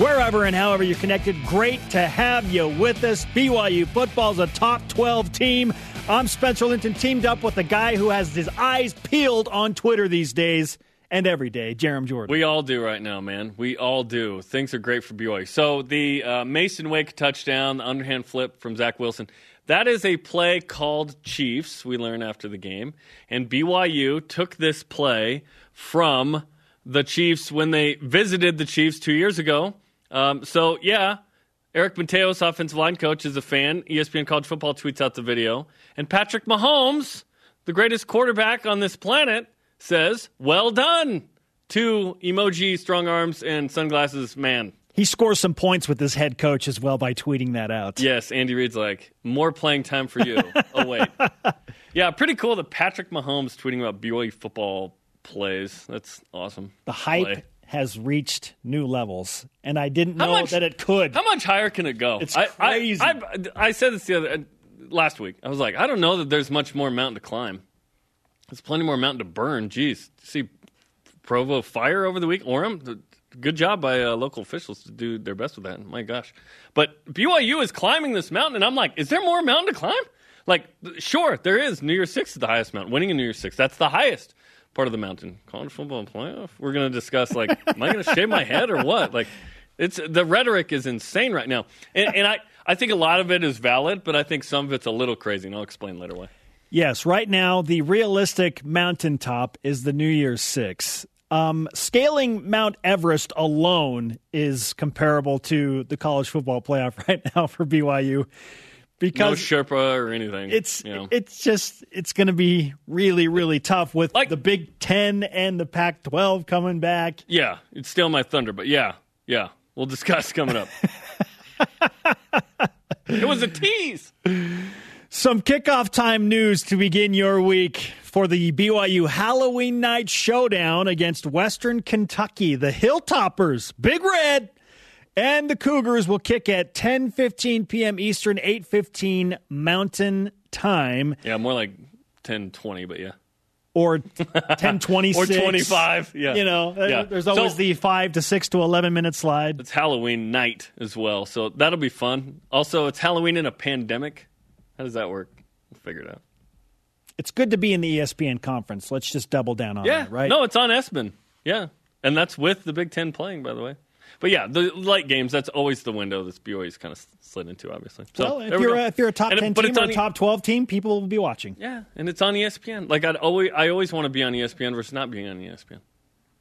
wherever and however you're connected. Great to have you with us. BYU football's a top 12 team. I'm Spencer Linton, teamed up with a guy who has his eyes peeled on Twitter these days and every day, Jarom Jordan. We all do right now, man. We all do. Things are great for BYU. So the uh, Masen Wake touchdown, the underhand flip from Zach Wilson, that is a play called Chiefs, we learned after the game. And BYU took this play from the Chiefs when they visited the Chiefs two years ago. Um, so, yeah, Eric Mateos, offensive line coach, is a fan. ESPN College Football tweets out the video. And Patrick Mahomes, the greatest quarterback on this planet, says, Well done to emoji, strong arms, and sunglasses man. He scores some points with his head coach as well by tweeting that out. Yes, Andy Reid's like, More playing time for you. oh, wait. Yeah, pretty cool that Patrick Mahomes tweeting about BYU football plays. That's awesome. The hype Play. Has reached new levels, and I didn't know much, that it could. How much higher can it go? It's crazy. I, I, I said this the other uh, last week. I was like, I don't know that there's much more mountain to climb. There's plenty more mountain to burn. Jeez, see Provo fire over the week. Orem, good job by uh, local officials to do their best with that. My gosh, but BYU is climbing this mountain, and I'm like, is there more mountain to climb? Like, sure, there is. New Year's Six is the highest mountain. Winning in New Year's Six, that's the highest part of the mountain. College football playoff. We're going to discuss like, am I going to shave my head or what? Like, it's the rhetoric is insane right now, and, and, I I think a lot of it is valid, but I think some of it's a little crazy, and I'll explain later why. Yes, right now the realistic mountaintop is the New Year's Six. Um, scaling Mount Everest alone is comparable to the college football playoff right now for BYU because no Sherpa or anything. It's you know. it's just it's going to be really really tough with like, the Big Ten and the Pac-12 coming back. Yeah, it's still my thunder, but yeah, yeah, we'll discuss coming up. it was a tease. Some kickoff time news to begin your week for the BYU Halloween night showdown against Western Kentucky. The Hilltoppers, Big Red and the Cougars will kick at 10:15 p.m. Eastern, 8:15 Mountain Time. Yeah, more like 10:20, but yeah. Or 10:26 or 25. Yeah. You know, uh, yeah. there's always so, the 5 to 6 to 11 minute slide. It's Halloween night as well. So that'll be fun. Also, it's Halloween in a pandemic. How does that work? We'll figure it out. It's good to be in the ESPN conference. Let's just double down on yeah. that, right? No, it's on ESPN. Yeah. And that's with the Big 10 playing, by the way. But yeah, the light games, that's always the window that BYU's kind of slid into, obviously. So, well, if you're, we a, if you're a top and 10 team or a top 12 team, people will be watching. Yeah, and it's on ESPN. Like, I'd always, I always want to be on ESPN versus not being on ESPN,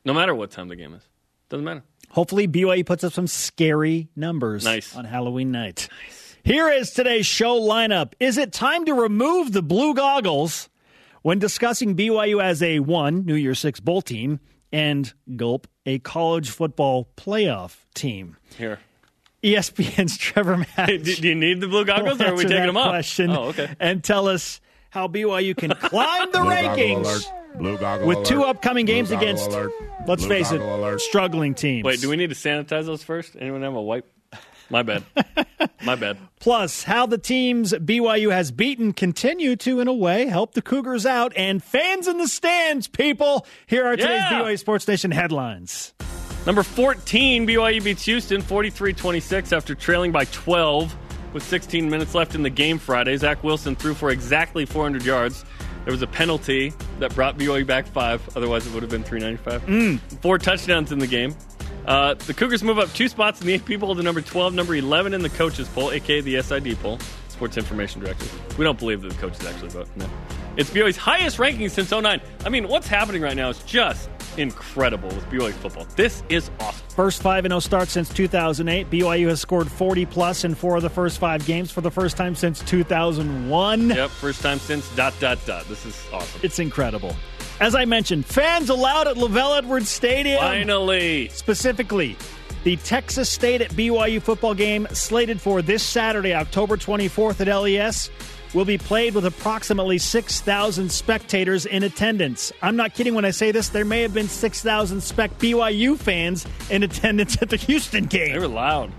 no matter what time the game is. Doesn't matter. Hopefully, BYU puts up some scary numbers nice. on Halloween night. Nice. Here is today's show lineup. Is it time to remove the blue goggles when discussing BYU as a one New Year's Six bowl team and gulp a college football playoff team. Here. ESPN's Trevor Matich. Hey, do, do, you need the blue goggles, or are we taking them off? Question oh, okay. And tell us how BYU can climb the blue rankings blue goggle with alert. two upcoming games against, alert. let's blue face it, alert. struggling teams. Wait, do we need to sanitize those first? Anyone have a wipe? My bad. My bad. Plus, how the teams BYU has beaten continue to, in a way, help the Cougars out. And fans in the stands, people. Here are today's yeah. BYU Sports Nation headlines. Number 14, BYU beats Houston 43 26 after trailing by 12 with 16 minutes left in the game Friday. Zach Wilson threw for exactly 400 yards. There was a penalty that brought BYU back five. Otherwise, it would have been 395. Mm. Four touchdowns in the game. Uh, the Cougars move up two spots in the AP poll to number 12, number 11 in the coaches poll, aka the SID poll, Sports Information Directive. We don't believe that the coaches actually vote. No. It's BYU's highest ranking since 09. I mean, what's happening right now is just incredible with BYU football. This is awesome. First 5 0 start since 2008. BYU has scored 40 plus in four of the first five games for the first time since 2001. Yep, first time since dot, dot, dot. This is awesome. It's incredible. As I mentioned, fans allowed at LaVell Edwards Stadium. Finally. Specifically, The Texas State at BYU football game, slated for this Saturday, October 24th at LES, will be played with approximately 6,000 spectators in attendance. I'm not kidding when I say this. There may have been 6,000 spec BYU fans in attendance at the Houston game. They were loud.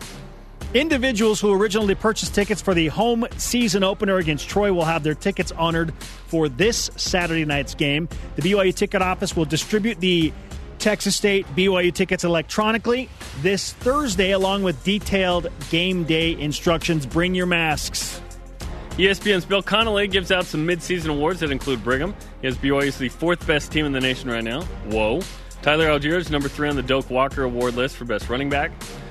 Individuals who originally purchased tickets for the home season opener against Troy will have their tickets honored for this Saturday night's game. The BYU ticket office will distribute the Texas State BYU tickets electronically this Thursday, along with detailed game day instructions. Bring your masks. ESPN's Bill Connolly gives out some midseason awards that include Brigham. He has BYU as the fourth best team in the nation right now. Whoa. Tyler Allgeier is number three on the Doak Walker Award list for best running back.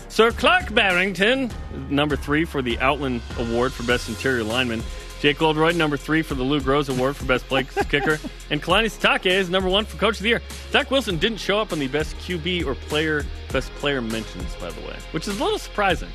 Sir Clark Barrington, number three for the Outland Award for best interior lineman. Jake Oldroyd, number three for the Lou Groza Award for best play kicker. And Kalani Sitake is number one for coach of the year. Zach Wilson didn't show up on the best QB or player best player mentions, by the way, which is a little surprising.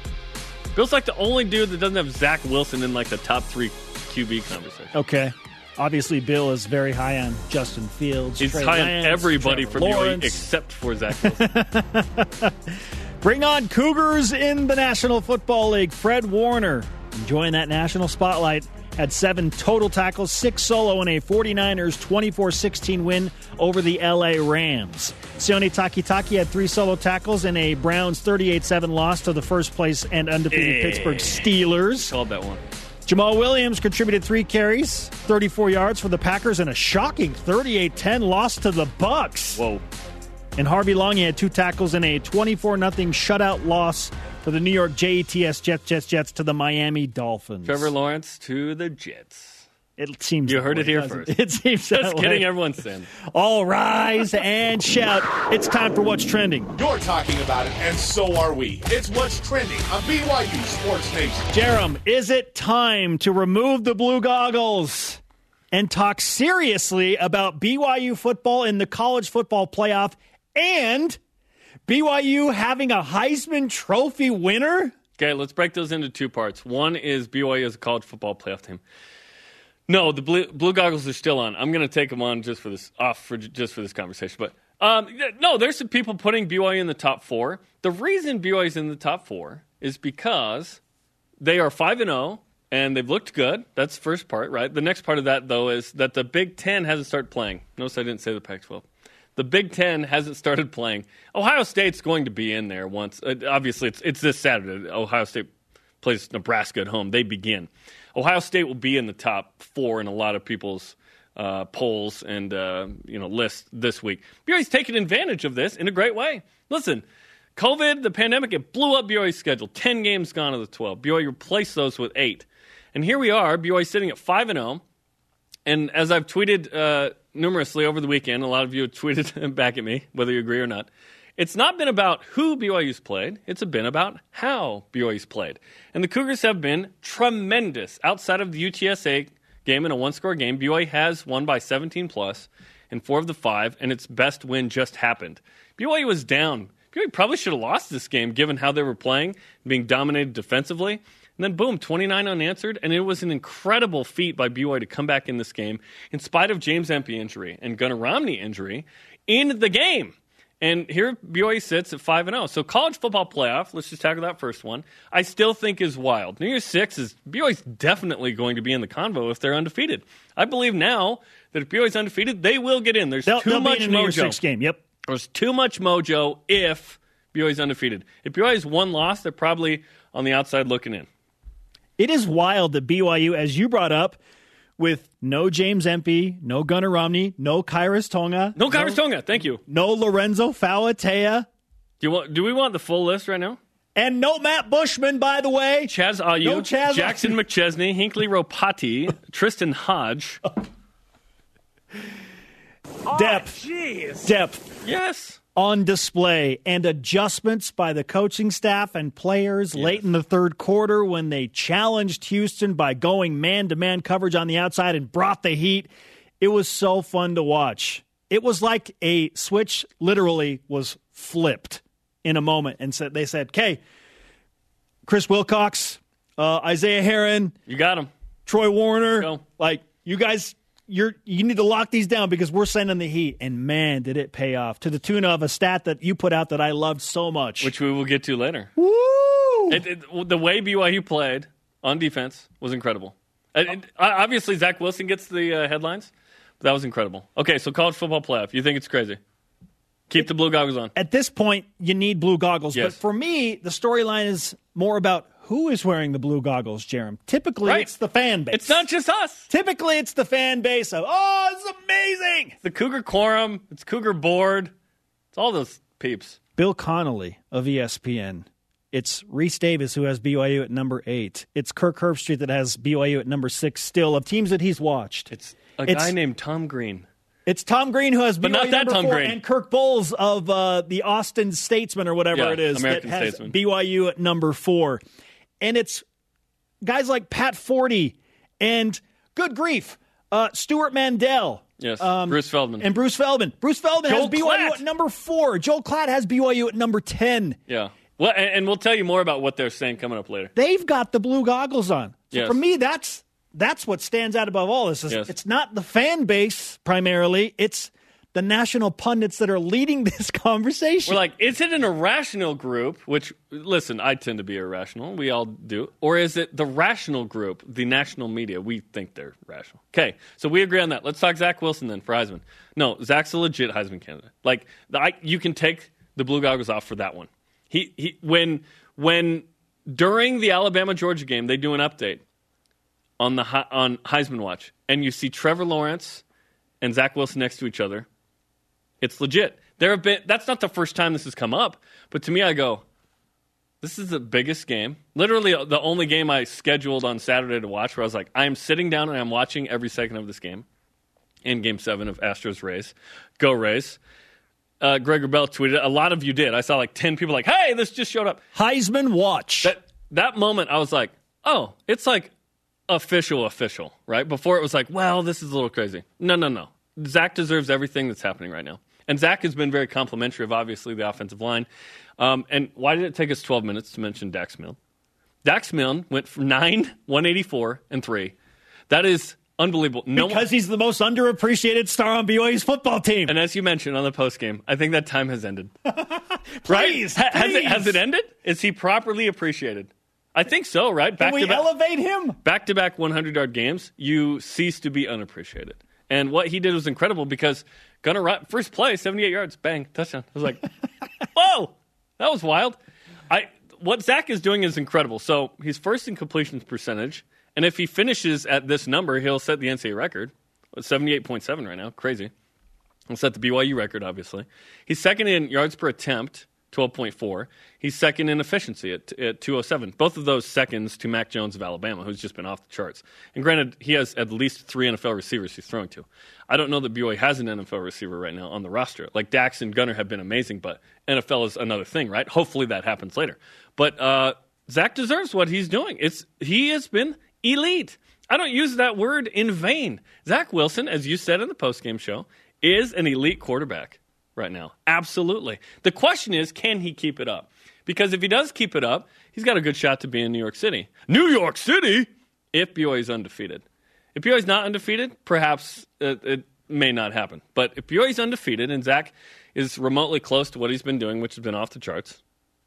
Bill's like the only dude that doesn't have Zach Wilson in like the top three QB conversation. Okay. Obviously, Bill is very high on Justin Fields. He's Trey high Lance, on everybody Trevor from Lawrence. except for Zach Wilson. Bring on Cougars in the National Football League. Fred Warner enjoying that national spotlight. Had seven total tackles, six solo in a 49ers 24 16 win over the LA Rams. Sione Takitaki had three solo tackles in a Browns 38 7 loss to the first place and undefeated Eh. Pittsburgh Steelers. Called that one. Jamaal Williams contributed three carries, 34 yards for the Packers, and a shocking 38 10 loss to the Bucs. Whoa. And Harvey Langi had two tackles in a 24 0 shutout loss for the New York Jets, Jets, Jets, Jets to the Miami Dolphins. Trevor Lawrence to the Jets. it seems You heard way, it here first. It seems that Just way. kidding, everyone's saying. All rise and shout. It's time for What's Trending. You're talking about it, and so are we. It's what's trending on BYU Sports Nation. Jarom, is it time to remove the blue goggles and talk seriously about BYU football in the college football playoff and BYU having a Heisman Trophy winner? Okay, let's break those into two parts. One is BYU as a college football playoff team. No, the blue, blue goggles are still on. I'm going to take them on just for this off for just for this conversation. But um, no, there's some people putting BYU in the top four. The reason BYU is in the top four is because they are five and zero and they've looked good. That's the first part, right? The next part of that though is that the Big Ten hasn't started playing. Notice I didn't say the Pac-12. The Big Ten hasn't started playing. Ohio State's going to be in there once. Uh, obviously, it's it's this Saturday. Ohio State plays Nebraska at home. They begin. Ohio State will be in the top four in a lot of people's uh, polls and uh, you know lists this week. BYU's taking advantage of this in a great way. Listen, COVID, the pandemic, it blew up BYU's schedule. Ten games gone of the twelve. BYU replaced those with eight, and here we are. BYU sitting at five and zero. And as I've tweeted uh, numerously over the weekend, a lot of you have tweeted back at me, whether you agree or not. It's not been about who BYU's played, it's been about how BYU's played. And the Cougars have been tremendous. Outside of the UTSA game in a one score game, BYU has won by 17 plus in four of the five, and its best win just happened. BYU was down. BYU probably should have lost this game given how they were playing, being dominated defensively. And then, boom, 29 unanswered. And it was an incredible feat by BYU to come back in this game in spite of James Empey injury and Gunner Romney injury in the game. And here BYU sits at 5 and 0. So college football playoff, let's just tackle that first one. I still think is wild. New Year's 6 is BYU's definitely going to be in the convo if they're undefeated. I believe now that if BYU's undefeated, they will get in. There's They'll, too they'll much in a New Year's mojo. Six game. Yep. There's too much mojo if BYU's undefeated. If BYU's one loss, they're probably on the outside looking in. It is wild that BYU, as you brought up, with no James Empey, no Gunner Romney, no Kairos Tonga, No Khyiris Tonga, thank you. no Lorenzo Fauatea, Do you want? Do we want the full list right now? and no Matt Bushman, by the way. Chaz Ayu, No Chaz Jackson McChesney, Hinkley Ropati, Tristan Hodge. Depth, oh, depth Yes. On display, and adjustments by the coaching staff and players late in the third quarter when they challenged Houston by going man to man coverage on the outside and brought the heat. It was so fun to watch. It was like a switch literally was flipped in a moment, and said they said, "Okay, Chris Wilcox, uh, Isaiah Herron, You got him. Troy Warner, like you guys you're you need to lock these down because we're sending the heat. And man, did it pay off to the tune of a stat that you put out that I loved so much. which we will get to later. Woo! It, it, the way BYU played on defense was incredible. And, uh, obviously, Zach Wilson gets the uh, headlines, but that was incredible. Okay, so college football playoff. You think it's crazy? Keep the blue goggles on. At this point, you need blue goggles. Yes. But for me, the storyline is more about who is wearing the blue goggles, Jarom. Typically, Right. it's the fan base. It's not just us. Typically, it's the fan base of, oh, it's is amazing. The Cougar Quorum. It's Cougar Board. It's all those peeps. Bill Connolly of ESPN. It's Rece Davis who has BYU at number eight. It's Kirk Herbstreit that has BYU at number six still of teams that he's watched. It's a It's- guy named Tom Green. It's Tom Green who has BYU not that number Tom four, Green. and Kirk Bohls of uh, the Austin Statesman or whatever Yeah, it is American that has Statesman. BYU at number four, and it's guys like Pat Forde and good grief, uh, Stewart Mandel. Yes, um, Bruce Feldman. And Bruce Feldman. Bruce Feldman Joel has BYU Klatt. at number four. Joel Klatt has BYU at number 10. yeah. Well, and, and we'll tell you more about what they're saying coming up later. They've got the blue goggles on. So Yes. for me, that's that's what stands out above all this. Is Yes. It's not the fan base primarily. It's the national pundits that are leading this conversation. We're like, is it an irrational group? Which, listen, I tend to be irrational. We all do. Or is it the rational group, the national media? We think they're rational. Okay, so we agree on that. Let's talk Zach Wilson then for Heisman. No, Zach's a legit Heisman candidate. Like, the, I, you can take the blue goggles off for that one. He, he, when, when during the Alabama Georgia game, they do an update on the on Heisman Watch, and you see Trevor Lawrence and Zach Wilson next to each other. It's legit. There have been that's not the first time this has come up, but to me I go, this is the biggest game. Literally the only game I scheduled on Saturday to watch where I was like, I am sitting down and I'm watching every second of this game. In game seven of Astros Rays. Go Rays. Uh, Greg Wrubell tweeted, a lot of you did. I saw like 10 people like, hey, this just showed up. Heisman watch. That that moment, I was like, oh, it's like official, official, right? Before it was like, well, this is a little crazy. No, no, no. Zach deserves everything that's happening right now, and Zach has been very complimentary of obviously the offensive line. Um, and why did it take us 12 minutes to mention Dax Milne? Dax Milne went from nine, 184, and three. That is unbelievable. No because he's the most underappreciated star on BYU's football team. and as you mentioned on the post game, I think that time has ended. Please, Ha- has, it, has it ended? Is he properly appreciated? I think so, right? Can we to back. elevate him? back to back 100 yard games, you cease to be unappreciated. And what he did was incredible because Gunnar Ryan, first play, 78 yards, bang, touchdown. I was like, whoa, that was wild. I What Zach is doing is incredible. So he's first in completions percentage. And if he finishes at this number, he'll set the NCAA record. It's 78.7 right now. Crazy. He'll set the BYU record, obviously. He's second in yards per attempt, 12.4. He's second in efficiency at, at 207. Both of those seconds to Mac Jones of Alabama, who's just been off the charts. And granted, he has at least three NFL receivers he's throwing to. I don't know that BYU has an NFL receiver right now on the roster. Like Dax and Gunner have been amazing, but NFL is another thing, right? Hopefully that happens later. But uh, Zach deserves what he's doing. It's He has been elite. I don't use that word in vain. Zach Wilson, as you said in the postgame show, is an elite quarterback right now. Absolutely. The question is, can he keep it up? Because if he does keep it up, he's got a good shot to be in New York City. New York City! If BYU is undefeated. If BYU is not undefeated, perhaps it, it may not happen. But if BYU is undefeated and Zach is remotely close to what he's been doing, which has been off the charts,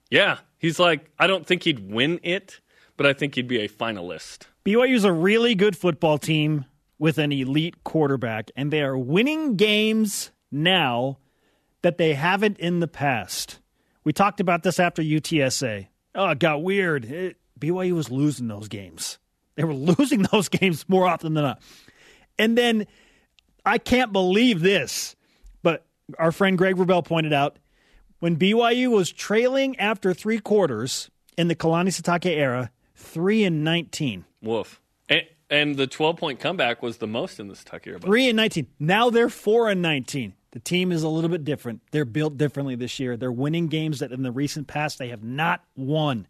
yeah, he's like, I don't think he'd win it, but I think he'd be a finalist. BYU's a really good football team with an elite quarterback, and they are winning games now that they haven't in the past. We talked about this after UTSA. Oh, it got weird. It, BYU was losing those games. They were losing those games more often than not. And then I can't believe this, but our friend Greg Wrubell pointed out when BYU was trailing after three quarters in the Kalani Sitake era, three and nineteen. Woof. And, and the 12 point comeback was the most in this Tuck era. Three and nineteen. Now they're four and nineteen. The team is a little bit different. They're built differently this year. They're winning games that in the recent past they have not won.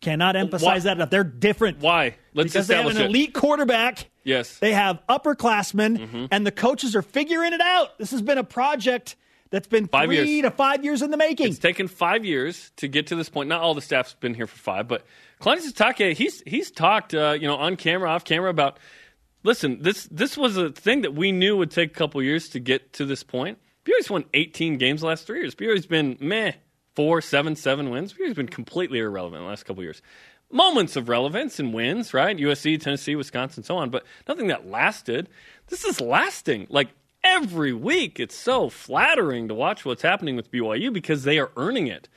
Cannot emphasize why- that enough. They're different. Why? Let's Because they have an it. elite quarterback. Yes. They have upperclassmen, Mm-hmm. and the coaches are figuring it out. This has been a project that's been Five three years. to five years in the making. It's taken five years to get to this point. Not all the staff's been here for five, but Kalani Sitake, he's he's talked, uh, you know, on camera, off camera about listen, this this was a thing that we knew would take a couple years to get to this point. BYU's won 18 games last three years. BYU's been meh, four, seven, seven wins. BYU's been completely irrelevant the last couple years. Moments of relevance and wins, right? USC, Tennessee, Wisconsin, so on, but nothing that lasted. This is lasting. Like every week, it's so flattering to watch what's happening with BYU because they are earning it.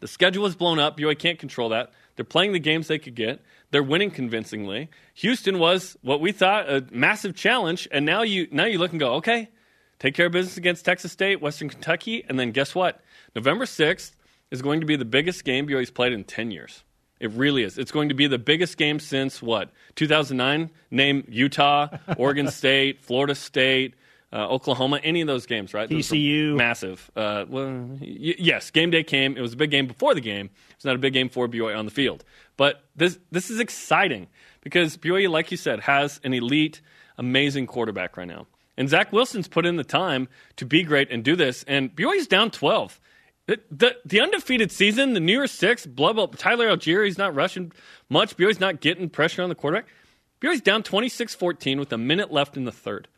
The schedule is blown up. BYU can't control that. They're playing the games they could get. They're winning convincingly. Houston was what we thought a massive challenge, and now you now you look and go, okay, take care of business against Texas State, Western Kentucky, and then guess what? November sixth is going to be the biggest game BYU's played in ten years. It really is. It's going to be the biggest game since what? 2009. Name Utah, Oregon State, Florida State, uh, Oklahoma, any of those games, right? TCU. massive. Uh, well, y- yes, game day came. It was a big game before the game. It's not a big game for BYU on the field. But this this is exciting because BYU, like you said, has an elite, amazing quarterback right now. And Zach Wilson's put in the time to be great and do this. And BYU's down 12. The, the, the undefeated season, the New Year's Six, blow up Tyler Allgeier, he's not rushing much. BYU's not getting pressure on the quarterback. BYU's down 26 14 with a minute left in the third.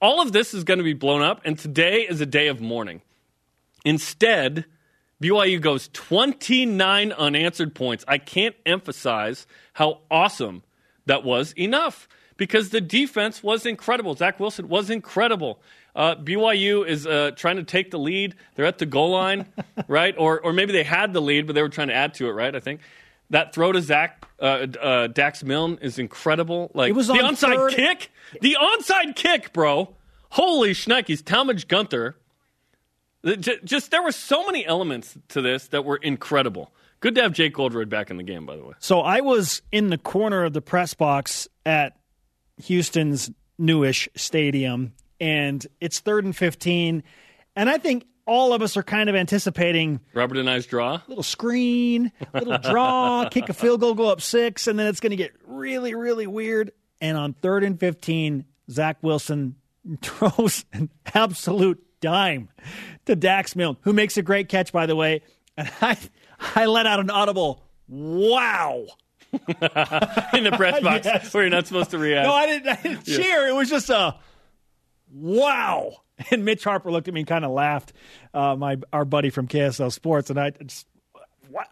All of this is going to be blown up, and today is a day of mourning. Instead, BYU goes 29 unanswered points. I can't emphasize how awesome that was enough because the defense was incredible. Zach Wilson was incredible. Uh, BYU is uh, trying to take the lead. They're at the goal line, right? Or, or maybe they had the lead, but they were trying to add to it, right? I think that throw to Zach uh, uh, Dax Milne is incredible. Like It was the on onside third- kick, the onside kick, bro. Holy shnikes, Talmadge Gunther. Just there were so many elements to this that were incredible. Good to have Jake Oldroyd back in the game, by the way. So I was in the corner of the press box at Houston's newish stadium, and it's third and 15. And I think all of us are kind of anticipating Robert and I's draw. little screen, little draw, kick a field goal, go up six, and then it's going to get really, really weird. And on third and 15, Zach Wilson throws an absolute dime to Dax Milne, who makes a great catch, by the way. And I, I let out an audible, wow. in the press box Yes. where you're not supposed to react. No, I didn't, I didn't cheer. It was just a wow. And Mitch Harper looked at me and kind of laughed. Uh, my our buddy from KSL Sports, and I just,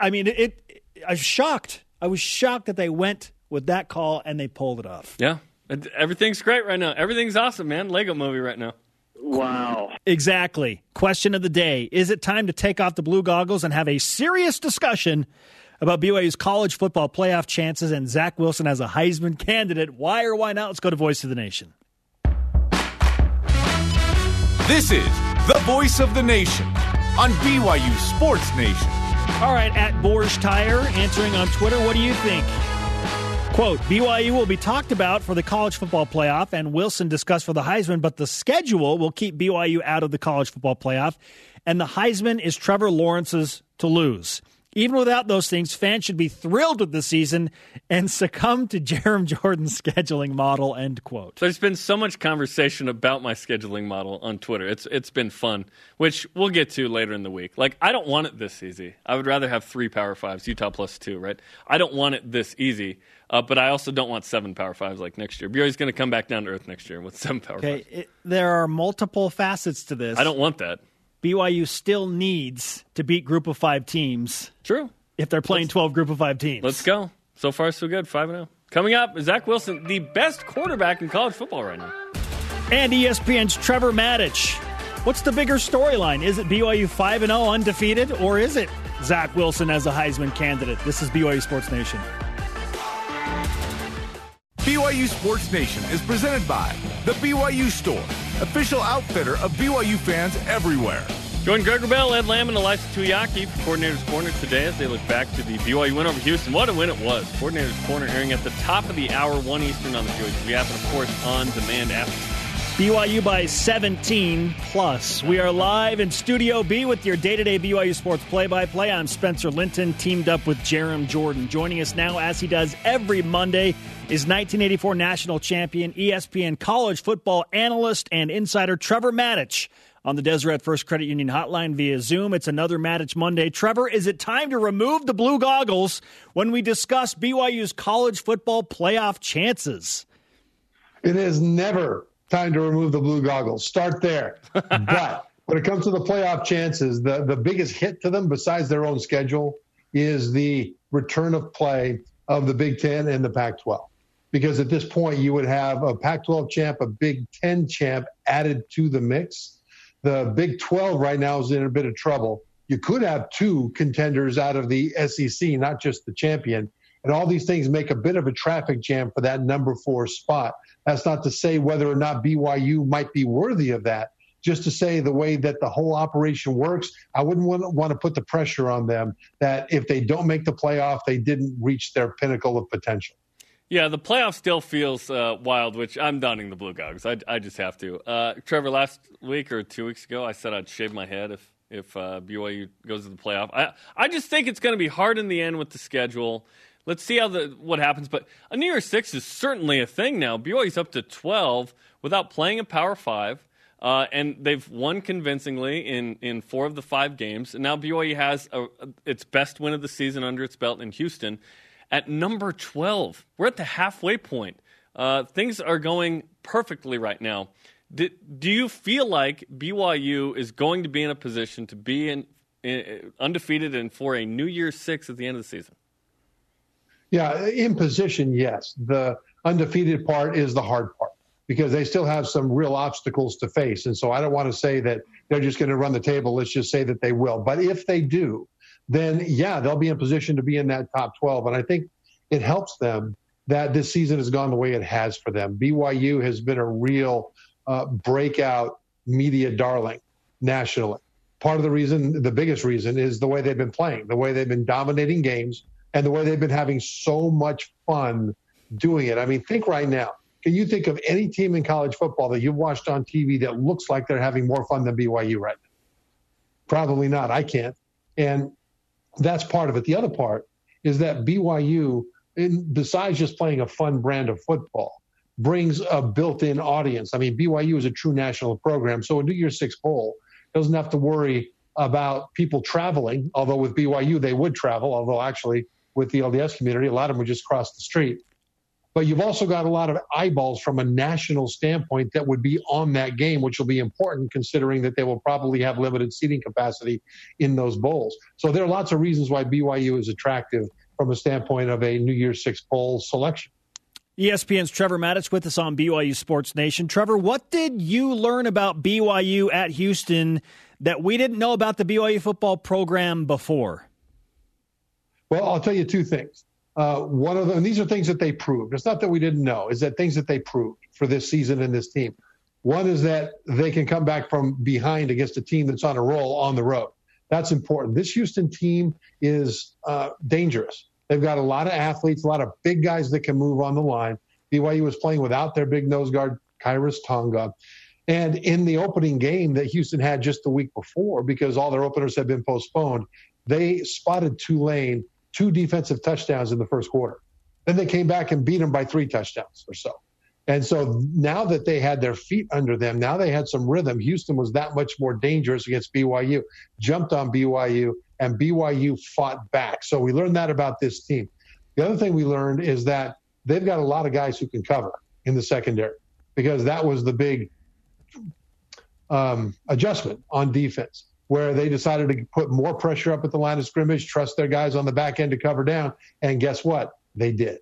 I mean, it, it. I was shocked. I was shocked that they went with that call and they pulled it off. yeah, everything's great right now. Everything's awesome, man. Lego movie right now. Wow. Exactly. Question of the day: Is it time to take off the blue goggles and have a serious discussion? About BYU's college football playoff chances and Zach Wilson as a Heisman candidate. Why or why not? Let's go to Voice of the Nation. This is the voice of the nation on BYU Sports Nation. All right, at Borge Tire, answering on Twitter, what do you think? Quote, BYU will be talked about for the college football playoff and Wilson discussed for the Heisman, but the schedule will keep BYU out of the college football playoff, and the Heisman is Trevor Lawrence's to lose. Even without those things, fans should be thrilled with the season and succumb to Jarom Jordan's scheduling model, end quote. There's been so much conversation about my scheduling model on Twitter. It's it's been fun, which we'll get to later in the week. Like I don't want it this easy. I would rather have three Power Fives, Utah plus two, right? I don't want it this easy, uh, but I also don't want seven Power Fives like next year. BYU's going to come back down to earth next year with seven Power Okay, Fives. it, there are multiple facets to this. I don't want that. BYU still needs to beat group of five teams True. if they're playing 12 group of five teams. Let's go. So far, so good. Five and zero. Coming up, Zach Wilson, the best quarterback in college football right now. And ESPN's Trevor Matich. What's the bigger storyline? Is it BYU 5 0 undefeated, or is it Zach Wilson as a Heisman candidate? This is BYU Sports Nation. BYU Sports Nation is presented by The BYU Store, official outfitter of BYU fans everywhere. Join Greg Wrubell, Ed Lamb, and Ilaisa Tuiaki for Coordinator's Corner today as they look back to the BYU win over Houston. What a win it was. Coordinator's Corner airing at the top of the hour, 1 Eastern on the BYU. We happen, of course, on demand after. BYU by 17 plus. We are live in Studio B with your day to day BYU Sports play by play. I'm Spencer Linton, teamed up with Jarom Jordan. Joining us now, as he does every Monday, is 1984 national champion, ESPN college football analyst, and insider Trevor Matich on the Deseret First Credit Union hotline via Zoom. It's another Matich Monday. Trevor, is it time to remove the blue goggles when we discuss BYU's college football playoff chances? It is never time to remove the blue goggles. Start there. but when it comes to the playoff chances, the, the biggest hit to them, besides their own schedule, is the return of play of the Big Ten and the Pac 12. Because at this point, you would have a Pac 12 champ, a Big Ten champ added to the mix. The Big 12 right now is in a bit of trouble. You could have two contenders out of the SEC, not just the champion. And all these things make a bit of a traffic jam for that number four spot. That's not to say whether or not BYU might be worthy of that. Just to say the way that the whole operation works, I wouldn't want, to put the pressure on them that if they don't make the playoff, they didn't reach their pinnacle of potential. Yeah, the playoff still feels uh, wild, which I'm donning the blue goggles. I, I just have to. Uh, Trevor, last week or two weeks ago, I said I'd shave my head if if uh, BYU goes to the playoff. I I just think it's going to be hard in the end with the schedule. Let's see how the what happens. But a New Year's Six is certainly a thing now. BYU's up to twelve without playing a Power Five, uh, and they've won convincingly in in four of the five games. And now BYU has a, its best win of the season under its belt in Houston at number twelve. We're at the halfway point. Uh, things are going perfectly right now. Do, do you feel like BYU is going to be in a position to be in, in undefeated and for a New Year's Six at the end of the season? Yeah, in position, yes. The undefeated part is the hard part because they still have some real obstacles to face. And so I don't want to say that they're just going to run the table. Let's just say that they will. But if they do, then yeah, they'll be in position to be in that top 12. And I think it helps them that this season has gone the way it has for them. BYU has been a real uh, breakout media darling nationally. Part of the reason, the biggest reason, is the way they've been playing, the way they've been dominating games and the way they've been having so much fun doing it. I mean, think right now. Can you think of any team in college football that you've watched on TV that looks like they're having more fun than BYU right now? Probably not. I can't. And that's part of it. The other part is that BYU, in, besides just playing a fun brand of football, brings a built-in audience. I mean, BYU is a true national program, so a New Year's Six bowl doesn't have to worry about people traveling. Although with BYU they would travel, although actually with the LDS community. A lot of them would just cross the street. But you've also got a lot of eyeballs from a national standpoint that would be on that game, which will be important considering that they will probably have limited seating capacity in those bowls. So there are lots of reasons why BYU is attractive from a standpoint of a New Year's Six bowl selection. ESPN's Trevor Matich with us on BYU Sports Nation. Trevor, what did you learn about BYU at Houston that we didn't know about the BYU football program before? Well, I'll tell you two things. Uh, one of them, and these are things that they proved. It's not that we didn't know; is that things that they proved for this season and this team. One is that they can come back from behind against a team that's on a roll on the road. That's important. This Houston team is uh, dangerous. They've got a lot of athletes, a lot of big guys that can move on the line. BYU was playing without their big nose guard, Khyiris Tonga. And in the opening game that Houston had just the week before, because all their openers had been postponed, they spotted Tulane two defensive touchdowns in the first quarter. Then they came back and beat them by three touchdowns or so. And so now that they had their feet under them, now they had some rhythm. Houston was that much more dangerous against BYU, jumped on BYU, and BYU fought back. So we learned that about this team. The other thing we learned is that they've got a lot of guys who can cover in the secondary because that was the big um, adjustment on defense where they decided to put more pressure up at the line of scrimmage, trust their guys on the back end to cover down. And guess what? They did.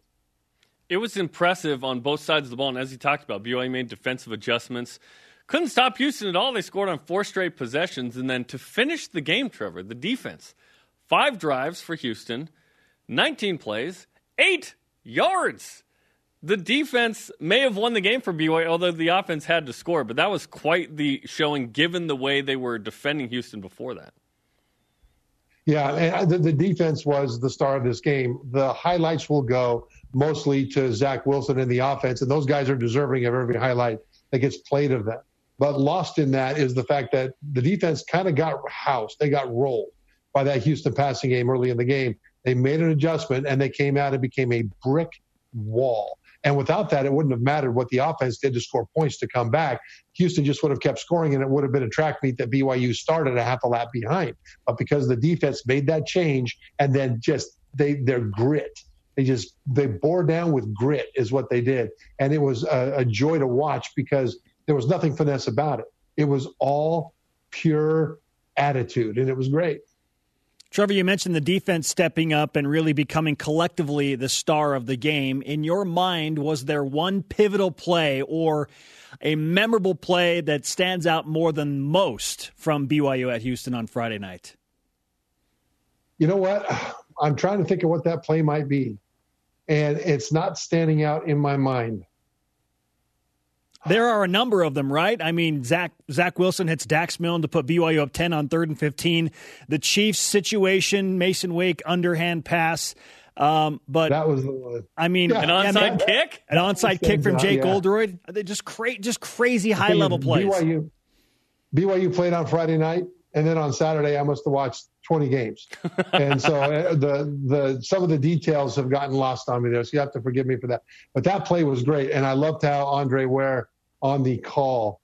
It was impressive on both sides of the ball. And as you talked about, BYU made defensive adjustments. Couldn't stop Houston at all. They scored on four straight possessions. And then to finish the game, Trevor, the defense, five drives for Houston, 19 plays, eight yards the defense may have won the game for BYU, although the offense had to score. But that was quite the showing, given the way they were defending Houston before that. Yeah, uh, the, the defense was the star of this game. The highlights will go mostly to Zach Wilson and the offense, and those guys are deserving of every highlight that gets played of them. But lost in that is the fact that the defense kind of got housed. They got rolled by that Houston passing game early in the game. They made an adjustment and they came out and became a brick wall. And without that, it wouldn't have mattered what the offense did to score points to come back. Houston just would have kept scoring, and it would have been a track meet that BYU started a half a lap behind. But because the defense made that change and then just they their grit They just they bore down with grit is what they did, and it was a, a joy to watch because there was nothing finesse about it. It was all pure attitude, and it was great. Trevor, you mentioned the defense stepping up and really becoming collectively the star of the game. In your mind, was there one pivotal play or a memorable play that stands out more than most from BYU at Houston on Friday night? You know what? I'm trying to think of what that play might be, and it's not standing out in my mind. There are a number of them, right? I mean, Zach Zach Wilson hits Dax Milne to put BYU up ten on third and fifteen. The Chiefs situation, Masen Wake underhand pass. Um, but that was the one. I mean, yeah, an onside that, kick, an onside kick from Jake yeah. Oldroyd. They just cra- just crazy high level plays. BYU, BYU played on Friday night, and then on Saturday I must have watched 20 games, and so uh, the the some of the details have gotten lost on me there. So you have to forgive me for that. But that play was great, and I loved how Andre Ware on the call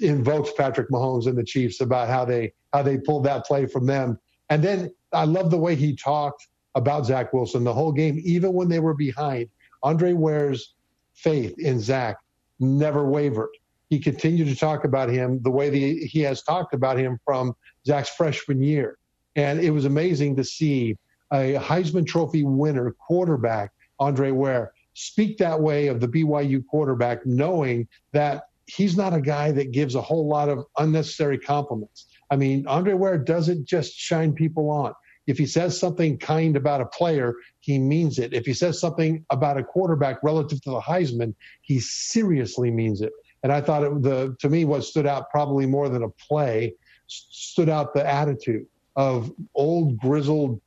invokes Patrick Mahomes and the Chiefs about how they how they pulled that play from them. And then I love the way he talked about Zach Wilson the whole game, even when they were behind. Andre Ware's faith in Zach never wavered. He continued to talk about him the way the, he has talked about him from Zach's freshman year. And it was amazing to see a Heisman Trophy winner quarterback, Andre Ware, speak that way of the BYU quarterback, knowing that he's not a guy that gives a whole lot of unnecessary compliments. I mean, Andre Ware doesn't just shine people on. If he says something kind about a player, he means it. If he says something about a quarterback relative to the Heisman, he seriously means it. And I thought it, the to me what stood out probably more than a play stood out the attitude of old grizzled,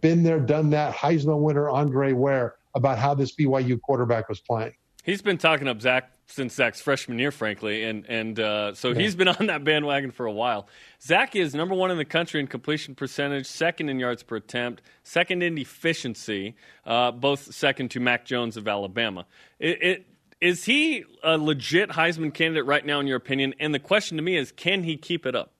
been there, done that Heisman winner Andre Ware about how this BYU quarterback was playing. He's been talking up Zach since Zach's freshman year, frankly, and and uh, so yeah. he's been on that bandwagon for a while. Zach is number one in the country in completion percentage, second in yards per attempt, second in efficiency, uh, both second to Mac Jones of Alabama. It, it, is he a legit Heisman candidate right now, in your opinion? And the question to me is, can he keep it up?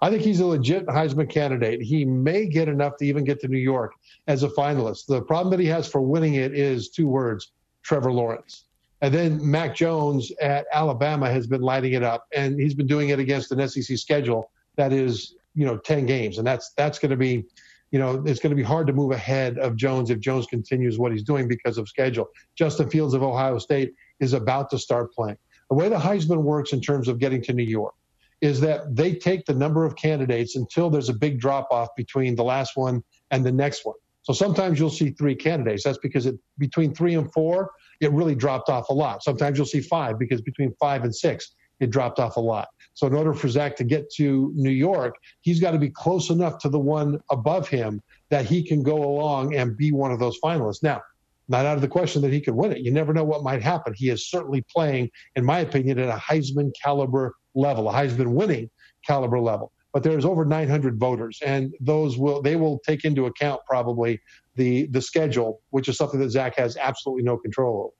I think he's a legit Heisman candidate. He may get enough to even get to New York as a finalist. The problem that he has for winning it is two words Trevor Lawrence. And then Mac Jones at Alabama has been lighting it up, and he's been doing it against an SEC schedule that is, you know, 10 games. And that's that's going to be, you know, it's going to be hard to move ahead of Jones if Jones continues what he's doing because of schedule. Justin Fields of Ohio State is about to start playing. The way the Heisman works in terms of getting to New York is that they take the number of candidates until there's a big drop off between the last one and the next one. So sometimes you'll see three candidates. That's because it, between three and four, it really dropped off a lot. Sometimes you'll see five because between five and six, it dropped off a lot. So in order for Zach to get to New York, he's got to be close enough to the one above him that he can go along and be one of those finalists. Now, not out of the question that he could win it. You never know what might happen. He is certainly playing, in my opinion, at a Heisman caliber level, a Heisman winning caliber level. But there's over 900 voters, and those will they will take into account probably the the schedule, which is something that Zach has absolutely no control over.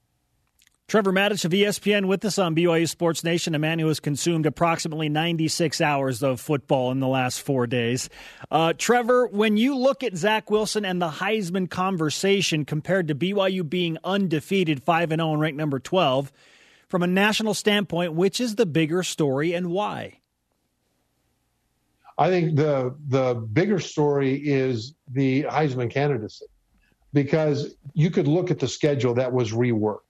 Trevor Matich of ESPN with us on BYU Sports Nation, a man who has consumed approximately 96 hours of football in the last four days. Uh, Trevor, when you look at Zach Wilson and the Heisman conversation compared to BYU being undefeated, 5 0 and ranked number 12, from a national standpoint, which is the bigger story and why? I think the the bigger story is the Heisman candidacy because you could look at the schedule that was reworked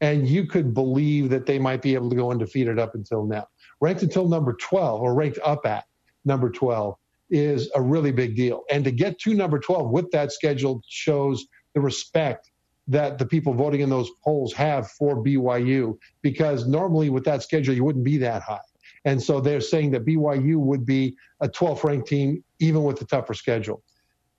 and you could believe that they might be able to go undefeated up until now. Ranked until number 12 or ranked up at number 12 is a really big deal. And to get to number 12 with that schedule shows the respect that the people voting in those polls have for BYU because normally with that schedule you wouldn't be that high. And so they're saying that BYU would be a 12th ranked team even with the tougher schedule.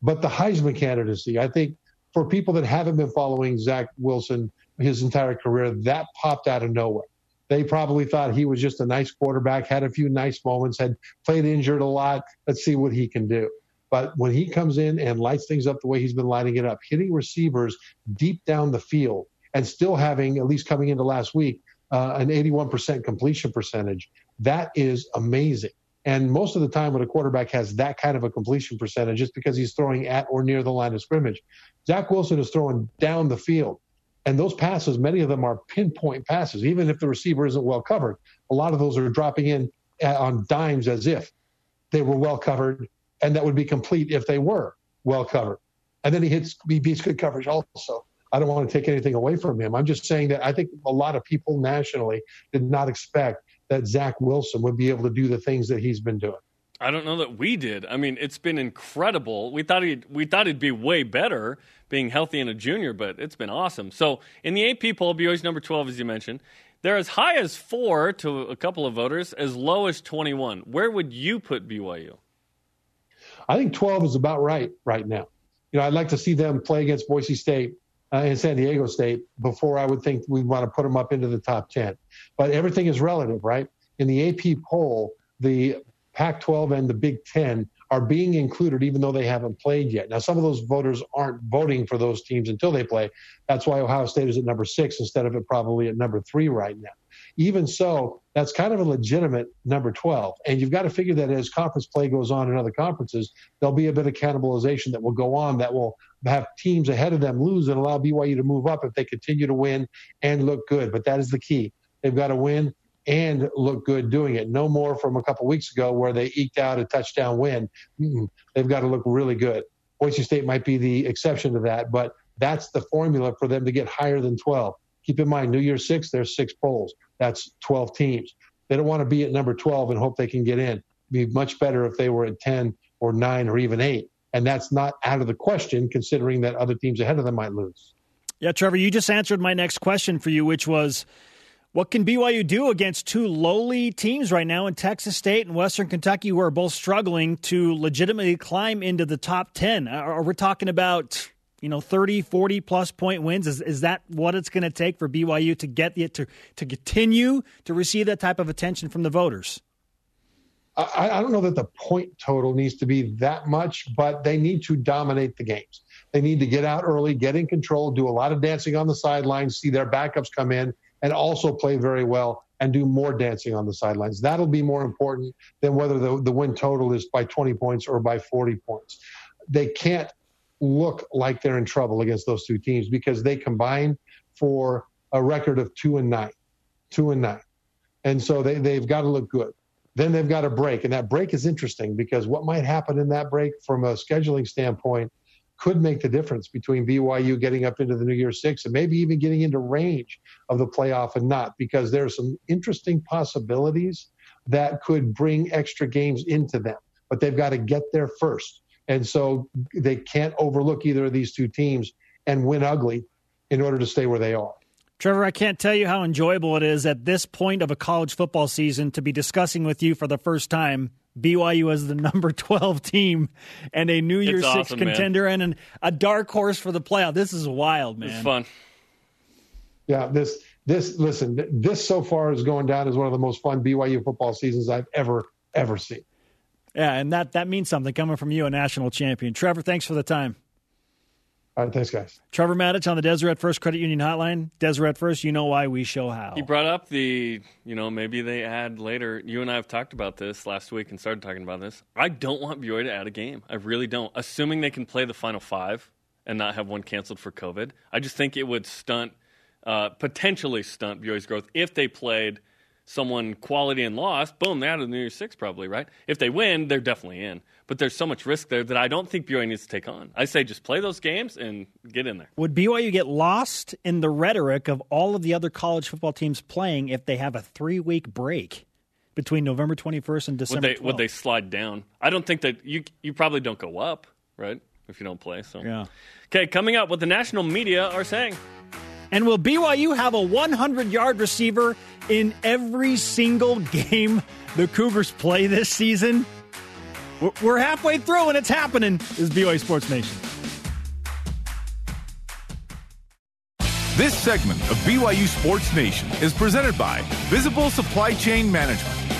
But the Heisman candidacy, I think for people that haven't been following Zach Wilson his entire career, that popped out of nowhere. They probably thought he was just a nice quarterback, had a few nice moments, had played injured a lot. Let's see what he can do. But when he comes in and lights things up the way he's been lighting it up, hitting receivers deep down the field and still having, at least coming into last week, uh, an 81% completion percentage, that is amazing. And most of the time, when a quarterback has that kind of a completion percentage, it's because he's throwing at or near the line of scrimmage. Zach Wilson is throwing down the field. And those passes, many of them are pinpoint passes. Even if the receiver isn't well covered, a lot of those are dropping in on dimes as if they were well covered, and that would be complete if they were well covered. And then he hits, he beats good coverage also. I don't want to take anything away from him. I'm just saying that I think a lot of people nationally did not expect that Zach Wilson would be able to do the things that he's been doing. I don't know that we did. I mean, it's been incredible. We thought he'd we thought he'd be way better being healthy and a junior, but it's been awesome. So in the AP poll, BYU's number twelve, as you mentioned. They're as high as four to a couple of voters, as low as 21. Where would you put BYU? I think 12 is about right right now. You know, I'd like to see them play against Boise State uh, and San Diego State before I would think we'd want to put them up into the top 10. But everything is relative, right? In the AP poll, the Pac 12 and the Big Ten are being included even though they haven't played yet. Now, some of those voters aren't voting for those teams until they play. That's why Ohio State is at number six instead of it probably at number three right now. Even so, that's kind of a legitimate number 12. And you've got to figure that as conference play goes on in other conferences, there'll be a bit of cannibalization that will go on that will have teams ahead of them lose and allow BYU to move up if they continue to win and look good. But that is the key. They've got to win and look good doing it. No more from a couple weeks ago where they eked out a touchdown win. Mm-mm. They've got to look really good. Boise State might be the exception to that, but that's the formula for them to get higher than 12. Keep in mind, New Year's Six, there's six polls. That's 12 teams. They don't want to be at number 12 and hope they can get in. It'd be much better if they were at 10 or 9 or even 8. And that's not out of the question, considering that other teams ahead of them might lose. Yeah, Trevor, you just answered my next question for you, which was what can BYU do against two lowly teams right now in Texas State and Western Kentucky who are both struggling to legitimately climb into the top 10? Are we talking about, you know, 30, 40 plus point wins? Is, is that what it's going to take for BYU to get the, to, to continue to receive that type of attention from the voters? I, I don't know that the point total needs to be that much, but they need to dominate the games. They need to get out early, get in control, do a lot of dancing on the sidelines, see their backups come in, and also play very well and do more dancing on the sidelines. That'll be more important than whether the, the win total is by 20 points or by 40 points. They can't look like they're in trouble against those two teams because they combine for a record of two and nine, two and nine. And so they, they've got to look good. Then they've got a break. And that break is interesting because what might happen in that break from a scheduling standpoint – could make the difference between BYU getting up into the New Year Six and maybe even getting into range of the playoff and not, because there are some interesting possibilities that could bring extra games into them. But they've got to get there first. And so they can't overlook either of these two teams and win ugly in order to stay where they are. Trevor, I can't tell you how enjoyable it is at this point of a college football season to be discussing with you for the first time BYU as the number 12 team and a New Year's Six contender man. and an, a dark horse for the playoff. This is wild, man. It's fun. Yeah, this this listen, this so far is going down as one of the most fun BYU football seasons I've ever ever seen. Yeah, and that that means something coming from you, a national champion. Trevor, thanks for the time. All right, thanks, guys. Trevor Matich on the Deseret First Credit Union Hotline. Deseret First, you know why we show how. He brought up the, you know, maybe they add later. You and I have talked about this last week and started talking about this. I don't want BYU to add a game. I really don't. Assuming they can play the final five and not have one canceled for COVID, I just think it would stunt, uh, potentially stunt BYU's growth if they played someone quality and lost. Boom, they're out of the New Year's Six probably, right? If they win, they're definitely in but there's so much risk there that I don't think BYU needs to take on. I say just play those games and get in there. Would BYU get lost in the rhetoric of all of the other college football teams playing if they have a three week break between November 21st and December? Would they, would they slide down? I don't think that you you probably don't go up, right? If you don't play. So yeah. Okay, coming up, what the national media are saying. And will BYU have a 100 yard receiver in every single game the Cougars play this season? We're halfway through and it's happening. This is BYU Sports Nation. This segment of BYU Sports Nation is presented by Visible Supply Chain Management.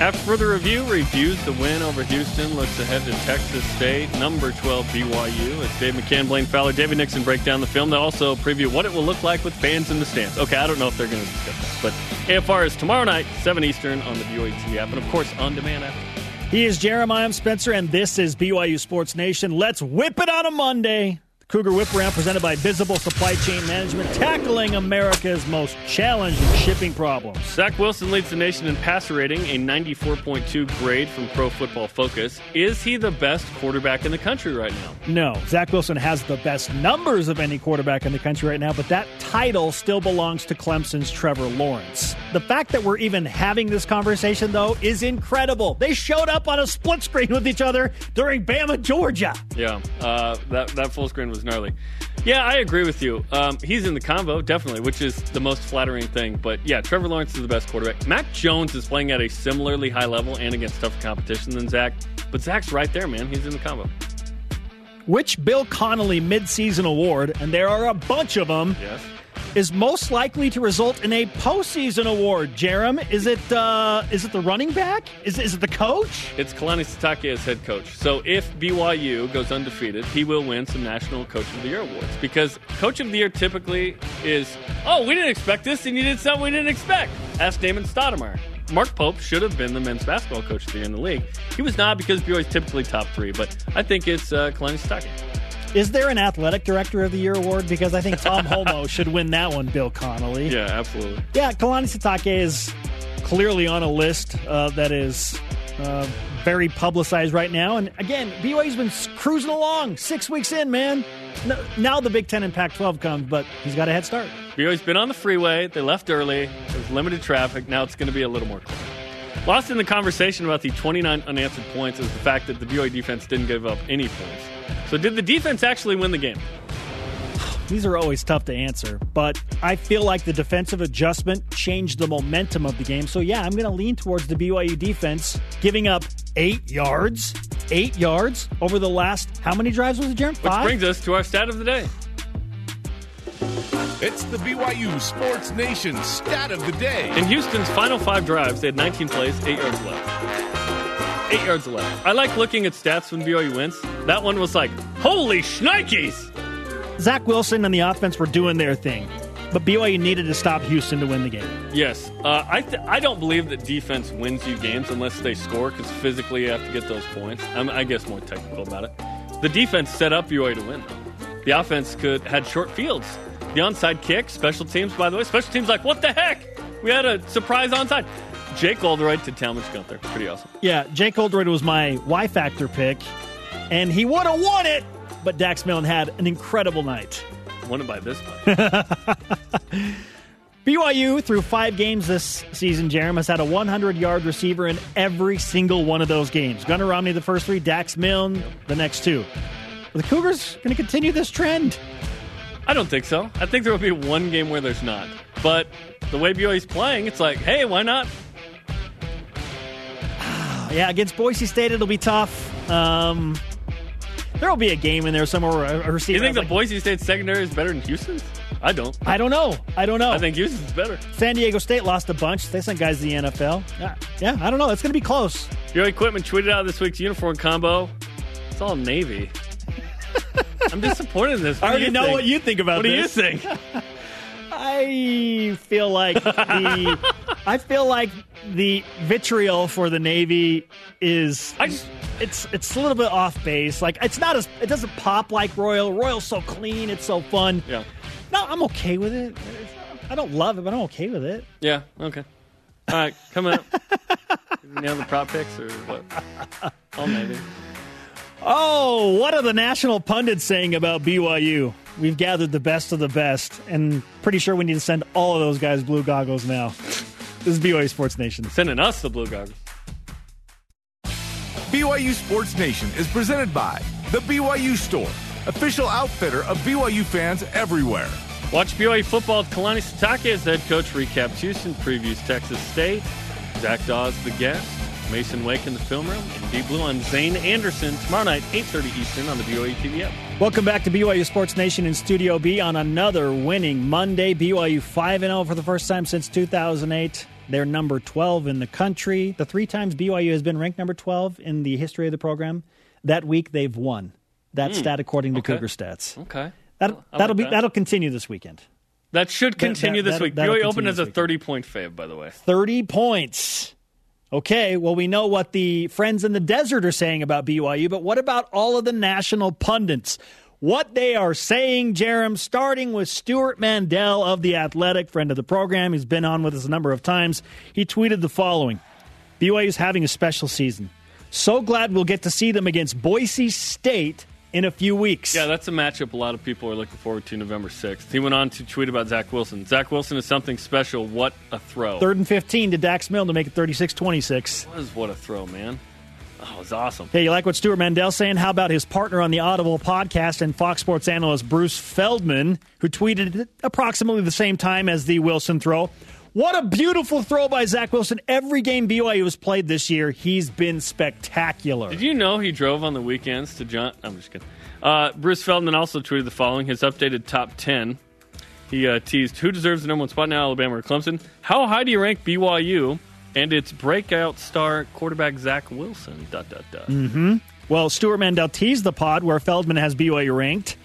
After further review, reviews the win over Houston, looks ahead to Texas State, number 12 BYU. It's Dave McCann, Blaine Fowler, David Nixon break down the film. They'll also preview what it will look like with fans in the stands. Okay, I don't know if they're going to discuss that, but AFR is tomorrow night, 7 Eastern on the BYU app, and of course on demand after. He is Jeremiah Spencer, and this is BYU Sports Nation. Let's whip it on a Monday. Cougar Whip Around presented by Visible Supply Chain Management, tackling America's most challenging shipping problems. Zach Wilson leads the nation in passer rating, a 94.2 grade from Pro Football Focus. Is he the best quarterback in the country right now? No. Zach Wilson has the best numbers of any quarterback in the country right now, but that title still belongs to Clemson's Trevor Lawrence. The fact that we're even having this conversation, though, is incredible. They showed up on a split screen with each other during Bama, Georgia. Yeah, uh, that, that full screen was was gnarly. Yeah, I agree with you. Um, he's in the combo, definitely, which is the most flattering thing. But yeah, Trevor Lawrence is the best quarterback. Mac Jones is playing at a similarly high level and against tougher competition than Zach. But Zach's right there, man. He's in the combo. Which Bill Connolly midseason award, and there are a bunch of them, yes is most likely to result in a postseason award. Jerem, is it uh, is it the running back? Is, is it the coach? It's Kalani Sitake as head coach. So if BYU goes undefeated, he will win some National Coach of the Year awards because Coach of the Year typically is, oh, we didn't expect this, and you did something we didn't expect. Ask Damon Stoudamire. Mark Pope should have been the men's basketball coach of the year in the league. He was not because BYU is typically top three, but I think it's uh, Kalani Sitake. Is there an athletic director of the year award? Because I think Tom Holmoe should win that one. Bill Connolly. Yeah, absolutely. Yeah, Kalani Sitake is clearly on a list uh, that is uh, very publicized right now. And again, BYU's been cruising along six weeks in, man. Now the Big Ten and Pac-12 comes, but he's got a head start. BYU's been on the freeway. They left early. There's limited traffic. Now it's going to be a little more clear. Lost in the conversation about the 29 unanswered points is the fact that the BYU defense didn't give up any points. So, did the defense actually win the game? These are always tough to answer, but I feel like the defensive adjustment changed the momentum of the game. So, yeah, I'm going to lean towards the BYU defense giving up eight yards, eight yards over the last, how many drives was it, Jeremy? Which brings us to our stat of the day. It's the BYU Sports Nation stat of the day. In Houston's final five drives, they had 19 plays, eight yards left. Eight yards left. I like looking at stats when BYU wins. That one was like, holy shnikes! Zach Wilson and the offense were doing their thing, but BYU needed to stop Houston to win the game. Yes, uh, I th- I don't believe that defense wins you games unless they score because physically you have to get those points. I'm, I guess more technical about it. The defense set up BYU to win. The offense could had short fields. The onside kick, special teams, by the way, special teams like what the heck? We had a surprise onside. Jake Oldroyd to Talmadge Gunther. Pretty awesome. Yeah, Jake Oldroyd was my Y Factor pick, and he would have won it, but Dax Milne had an incredible night. Won it by this much. BYU, through five games this season, Jerem has had a 100 yard receiver in every single one of those games. Gunner Romney, the first three, Dax Milne, the next two. Are the Cougars going to continue this trend? I don't think so. I think there will be one game where there's not. But the way BYU's playing, it's like, hey, why not? Yeah, against Boise State, it'll be tough. Um, there will be a game in there somewhere where receiver. You think the like, Boise State secondary is better than Houston's? I don't. I don't know. I don't know. I think Houston's better. San Diego State lost a bunch. They sent guys to the NFL. Yeah, yeah I don't know. It's going to be close. BYU Equipment tweeted out this week's uniform combo. It's all Navy. I'm disappointed in this. What I already know think? what you think about what this. What do you think? I feel like the I feel like the vitriol for the Navy is I just, it's it's a little bit off base. Like it's not as it doesn't pop like Royal. Royal's so clean, it's so fun. Yeah. No, I'm okay with it. I don't love it, but I'm okay with it. Yeah. Okay. All right, coming up. Nail the prop picks or what? Oh, maybe. Oh, what are the national pundits saying about BYU? We've gathered the best of the best, and pretty sure we need to send all of those guys blue goggles now. This is BYU Sports Nation. Sending us the blue goggles. BYU Sports Nation is presented by The BYU Store, official outfitter of BYU fans everywhere. Watch BYU football. With Kalani Sitake as head coach recaps Houston, previews Texas State. Zach Dawes the guest. Masen Wake in the film room, and Deep Blue on Zayne Anderson tomorrow night, 8.30 Eastern on the BYU TV app. Welcome back to BYU Sports Nation in Studio B on another winning Monday. BYU 5-0 for the first time since 2008. They're number 12 in the country. The three times BYU has been ranked number 12 in the history of the program, that week they've won. That hmm. stat according to Okay. Cougar Stats. Okay. That, I like that'll be that. that'll continue this weekend. That should continue that- this week. BYU opened as a 30 point fave, by the way. 30 points. Okay, well, we know what the friends in the desert are saying about BYU, but what about all of the national pundits? What they are saying, Jerem, starting with Stewart Mandel of The Athletic, friend of the program. He's been on with us a number of times. He tweeted the following BYU is having a special season. So glad we'll get to see them against Boise State in a few weeks. Yeah, that's a matchup a lot of people are looking forward to November 6th. He went on to tweet about Zach Wilson. Zach Wilson is something special. What a throw. Third and 15 to Dax Milne to make it 36 26. was what a throw, man. Oh, it was awesome. Hey, you like what Stewart Mandel's saying? How about his partner on the Audible podcast and Fox Sports analyst Bruce Feldman, who tweeted approximately the same time as the Wilson throw? What a beautiful throw by Zach Wilson. Every game BYU has played this year, he's been spectacular. Did you know he drove on the weekends to John? I'm just kidding. Uh, Bruce Feldman also tweeted the following: his updated top ten. He uh, teased who deserves the number one spot now, Alabama or Clemson. How high do you rank BYU and its breakout star quarterback Zach Wilson? Dot dot dot. Well, Stewart Mandel teased the pod where Feldman has BYU ranked.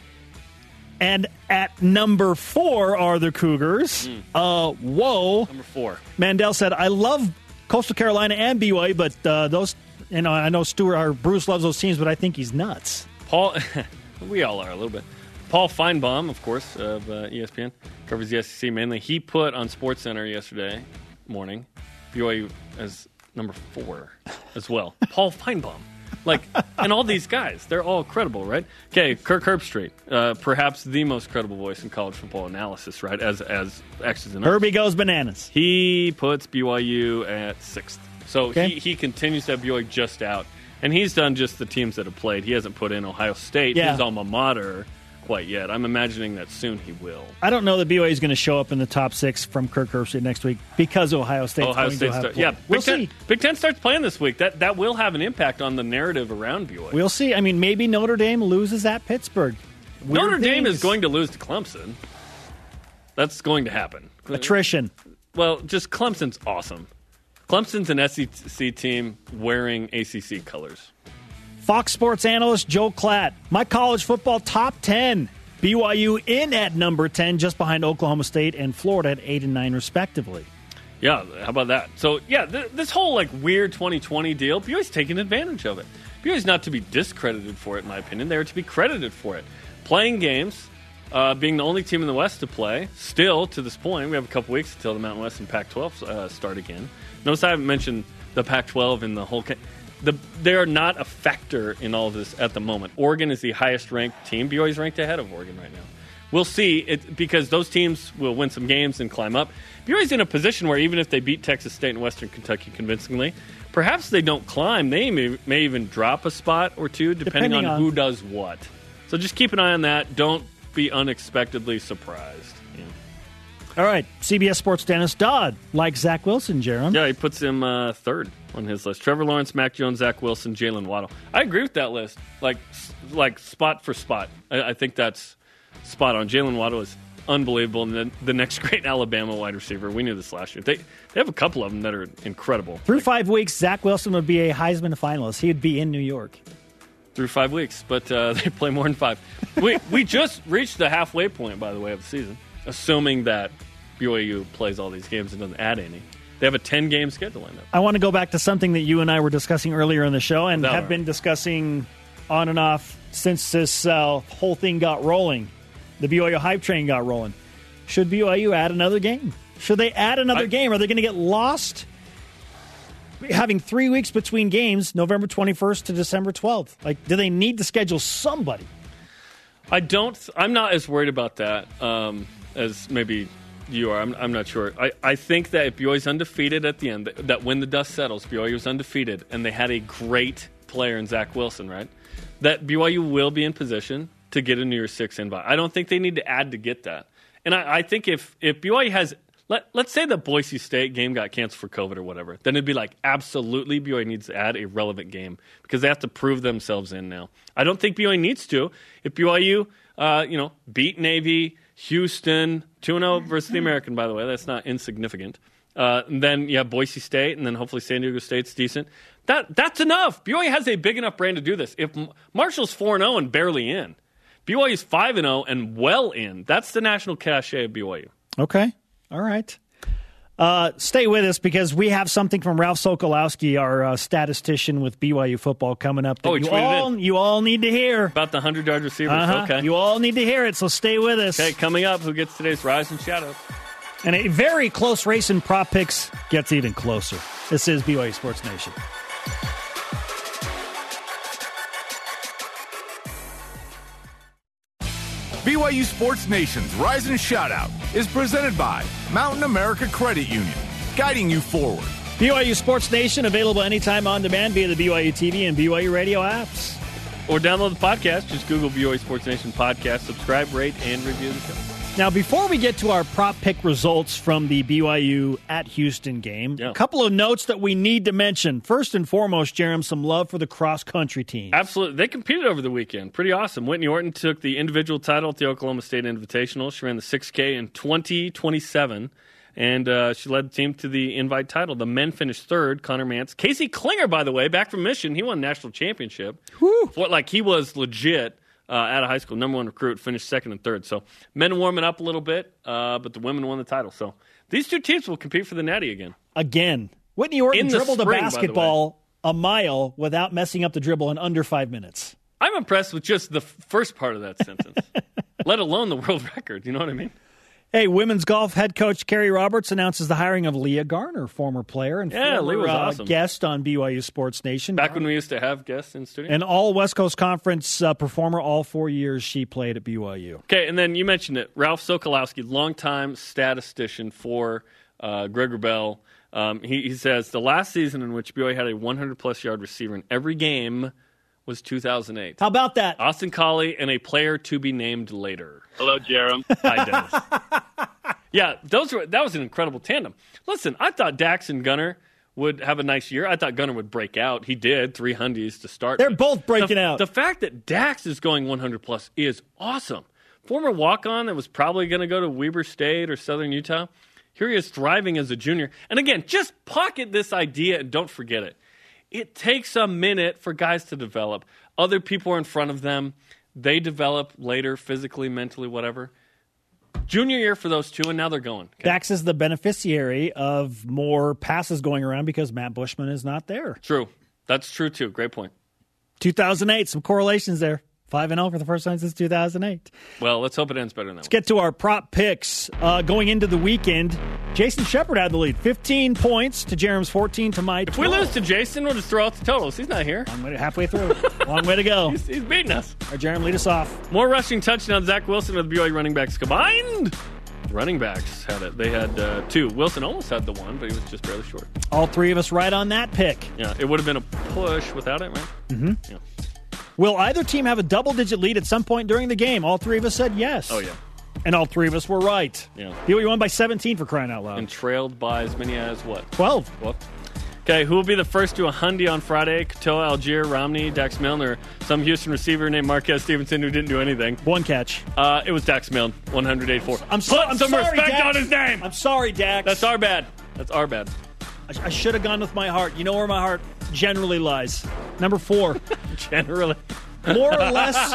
And at number four are the Cougars. Uh, whoa. Number four. Mandel said, I love Coastal Carolina and BYU, but uh, those, you know, I know Stewart or Bruce loves those teams, but I think he's nuts. Paul, we all are a little bit. Paul Finebaum, of course, of uh, ESPN, covers the SEC mainly. He put on SportsCenter yesterday morning BYU as number four as well. Paul Finebaum. Like, and all these guys, they're all credible, right? Okay, Kirk Herbstreit, uh, perhaps the most credible voice in college football analysis, right? As as X's and O's. Herbie goes bananas. He puts BYU at sixth. So Okay. he, he continues to have BYU just out. And he's done just the teams that have played. He hasn't put in Ohio State, Yeah. his alma mater, quite yet. I'm imagining that soon he will. I don't know that BYU is going to show up in the top six from Kirk Herbstreit next week because Ohio State. Ohio State, have start, yeah. we'll Big Ten, see. Big Ten starts playing this week. That that will have an impact on the narrative around BYU. We'll see. I mean, maybe Notre Dame loses at Pittsburgh. Weird Notre Dame is going to lose to Clemson. That's going to happen. attrition. Well, just Clemson's awesome. Clemson's an SEC team wearing ACC colors. Fox Sports analyst Joe Klatt. My college football top 10. BYU in at number 10, just behind Oklahoma State and Florida at 8 and 9, respectively. Yeah, how about that? So, yeah, th- this whole like weird 2020 deal, BYU's taking advantage of it. BYU's not to be discredited for it, in my opinion. They are to be credited for it. Playing games, uh, being the only team in the West to play, still to this point, we have a couple weeks until the Mountain West and Pac 12 uh, start again. Notice I haven't mentioned the Pac 12 in the whole. Ca- the, they are not a factor in all of this at the moment. Oregon is the highest ranked team. BYU is ranked ahead of Oregon right now. We'll see it because those teams will win some games and climb up. BYU's in a position where even if they beat Texas State and Western Kentucky convincingly, perhaps they don't climb. They may, may even drop a spot or two depending, Depending on, on- who does what. So just keep an eye on that. Don't be unexpectedly surprised. Yeah, All right, CBS Sports Dennis Dodd like Zach Wilson, Jerem. Yeah, he puts him uh, third on his list. Trevor Lawrence, Mac Jones, Zach Wilson, Jaylen Waddle. I agree with that list. Like, like spot for spot. I, I think that's spot on. Jaylen Waddle is unbelievable, and then the next great Alabama wide receiver. We knew this last year. They they have a couple of them that are incredible. Through five weeks, Zach Wilson would be a Heisman finalist. He would be in New York. through five weeks, but uh, they play more than five. we we just reached the halfway point, by the way, of the season, assuming that BYU plays all these games and doesn't add any. They have a ten game schedule lined up. I want to go back to something that you and I were discussing earlier in the show and have one. been discussing on and off since this uh, whole thing got rolling. The BYU hype train got rolling. Should BYU add another game? Should they add another I- game? Are they going to get lost? Having three weeks between games, November 21st to December 12th. Like, do they need to schedule somebody? I don't. I'm not as worried about that um, as maybe you are. I'm, I'm not sure. I, I think that if BYU's undefeated at the end, that, that when the dust settles, BYU was undefeated, and they had a great player in Zach Wilson, right? That BYU will be in position to get a New Year's Six invite. I don't think they need to add to get that. And I, I think if if BYU has let let's say the Boise State game got canceled for COVID or whatever, then it'd be like absolutely BYU needs to add a relevant game because they have to prove themselves in now. I don't think BYU needs to. If BYU, uh, you know, beat Navy, Houston, two zero versus the American, by the way, that's not insignificant. Uh, then yeah, Boise State, and then hopefully San Diego State's decent. That that's enough. BYU has a big enough brand to do this. If Marshall's four and zero and barely in, BYU's five zero and well in. That's the national cachet of BYU. Okay, all right. Uh, stay with us because we have something from Ralph Sokolowski, our uh, statistician with BYU football, coming up. That Oh, you all you all need to hear. About the hundred yard receivers. Uh-huh. Okay. You all need to hear it. So stay with us. okay, coming up, who gets today's Rise and Shoutout? And a very close race in prop picks gets even closer. This is BYU Sports Nation. BYU Sports Nation's Rise and Shoutout is presented by Mountain America Credit Union, guiding you forward. BYU Sports Nation available anytime on demand via the BYU TV and BYU radio apps. Or download the podcast. Just Google BYU Sports Nation podcast. Subscribe, rate, and review the show. Now, before we get to our prop pick results from the BYU at Houston game, Yeah. a couple of notes that we need to mention. First and foremost, Jerem, some love for the cross country team. Absolutely. They competed over the weekend. Pretty awesome. Whitney Orton took the individual title at the Oklahoma State Invitational. She ran the 6K in 2027, and uh, she led the team to the invite title. The men finished third. Conner Mantz. Casey Clinger, by the way, back from Mission. He won national championship. What, like, he was legit. Uh, out of high school, number one recruit, finished second and third. So men warming up a little bit, uh, but the women won the title. So these two teams will compete for the Natty again. Again, Whitney Orton the dribbled spring, a basketball a mile without messing up the dribble in under five minutes. I'm impressed with just the first part of that sentence, let alone the world record. You know what I mean? Hey, women's golf head coach Carrie Roberts announces the hiring of Leah Garner, former player and Yeah, former Leah was uh, awesome. guest on BYU Sports Nation. Back when we used to have guests in studio. An all West Coast Conference uh, performer, all four years she played at BYU. Okay, and then you mentioned it. Ralph Sokolowski, longtime statistician for uh, Greg Wrubell. Um, he, he says the last season in which BYU had a 100 plus yard receiver in every game was 2008. How about that? Austin Collie and a player to be named later. Hello, Jerem. Hi, Dennis. yeah, those were that was an incredible tandem. Listen, I thought Dax and Gunner would have a nice year. I thought Gunner would break out. He did three hundies to start. They're with. both breaking The- out. The fact that Dax is going 100 plus is awesome. Former walk on that was probably going to go to Weber State or Southern Utah. Here he is thriving as a junior. And again, just pocket this idea and don't forget it. It takes a minute for guys to develop. Other people are in front of them. They develop later, physically, mentally, whatever. Junior year for those two, and now they're going. Okay? Dax is the beneficiary of more passes going around because Matt Bushman is not there. True. That's true, too. Great point. 2008, some correlations there. 5 and 0 for the first time since 2008. Well, let's hope it ends better than that. Let's get to our prop picks. Uh, going into the weekend, Jason Shepard had the lead. 15 points to Jerem's 14 to my If we lose to Jason, we'll just throw out the totals. He's not here. Long way to- halfway through. Long way to go. He's, he's beating us. All right, Jerem, lead us off. More rushing touchdowns. Zach Wilson with BYU running backs combined. Running backs had it. They had uh, two. Wilson almost had the one, but he was just barely short. All three of us right on that pick. Yeah, it would have been a push without it, right? Mm-hmm. Yeah. Will either team have a double digit lead at some point during the game? All three of us said yes. Oh yeah, And all three of us were right. Yeah. BYU won by 17 for crying out loud. and trailed by as many as what? 12. What? Okay, who will be the first to a Hundy on Friday? Katoa, Allgeier, Romney, Dax Milne, some Houston receiver named Marquez Stevenson who didn't do anything. One catch. Uh, it was Dax Milne, 184. I'm, so, Put I'm some sorry, respect Dax. on his name. I'm sorry, Dax. That's our bad. That's our bad. I, I should have gone with my heart. You know where my heart generally lies. Number four. Generally, More or less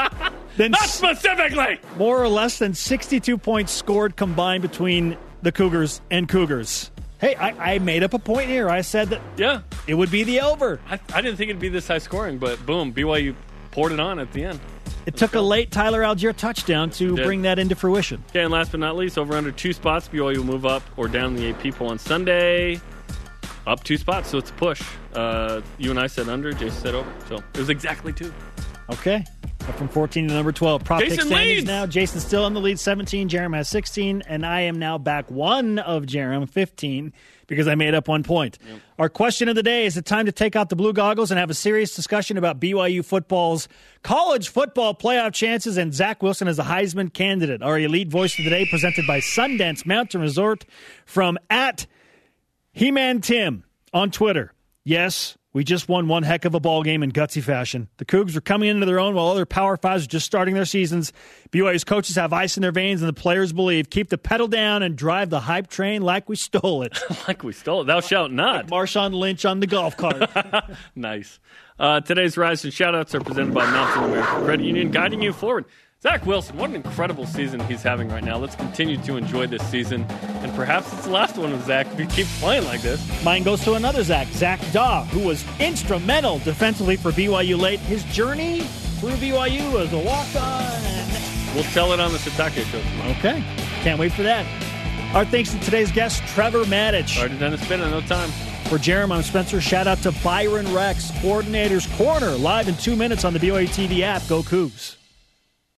than not specifically. more or less than 62 points scored combined between the Cougars and Cougars. Hey, I, I made up a point here. I said that Yeah, it would be the over. I, I didn't think it'd be this high scoring, but boom, BYU poured it on at the end. It took a late Tyler Allgeier touchdown to bring that into fruition. Okay, and last but not least, over under two spots, BYU will move up or down the AP poll on Sunday. Up two spots, so it's a push. Uh, you and I said under, Jason said over, so it was exactly two. Okay. Up from 14 to number 12. Prop pick Jason standings leads. now. Jason's still in the lead, 17. Jerem has 16. And I am now back one of Jerem, 15, because I made up one point. Our question of the day is it time to take out the blue goggles and have a serious discussion about BYU football's college football playoff chances and Zach Wilson as a Heisman candidate? Our elite voice of the day presented by Sundance Mountain Resort from at He Man Tim on Twitter. Yes, we just won one heck of a ball game in gutsy fashion. The Cougs are coming into their own while other Power Fives are just starting their seasons. BYU's coaches have ice in their veins, and the players believe keep the pedal down and drive the hype train like we stole it. like we stole it. Thou shalt not. Like Marshawn Lynch on the golf cart. nice. Uh, today's Rise and Shoutouts are presented by Mountain American Credit Union, guiding you forward. Zach Wilson, what an incredible season he's having right now. Let's continue to enjoy this season, and perhaps it's the last one with Zach if he keeps playing like this. Mine goes to another Zach, Zach Daw, who was instrumental defensively for BYU late. His journey through BYU as a walk-on. We'll tell it on the Sitake show tomorrow. Okay, can't wait for that. Our thanks to today's guest, Trevor Matich. Already done a spin in no time. For Jeremy, I'm Spencer. Shout out to Byron Rex, Coordinator's Corner, live in two minutes on the BYU TV app. Go Cougs.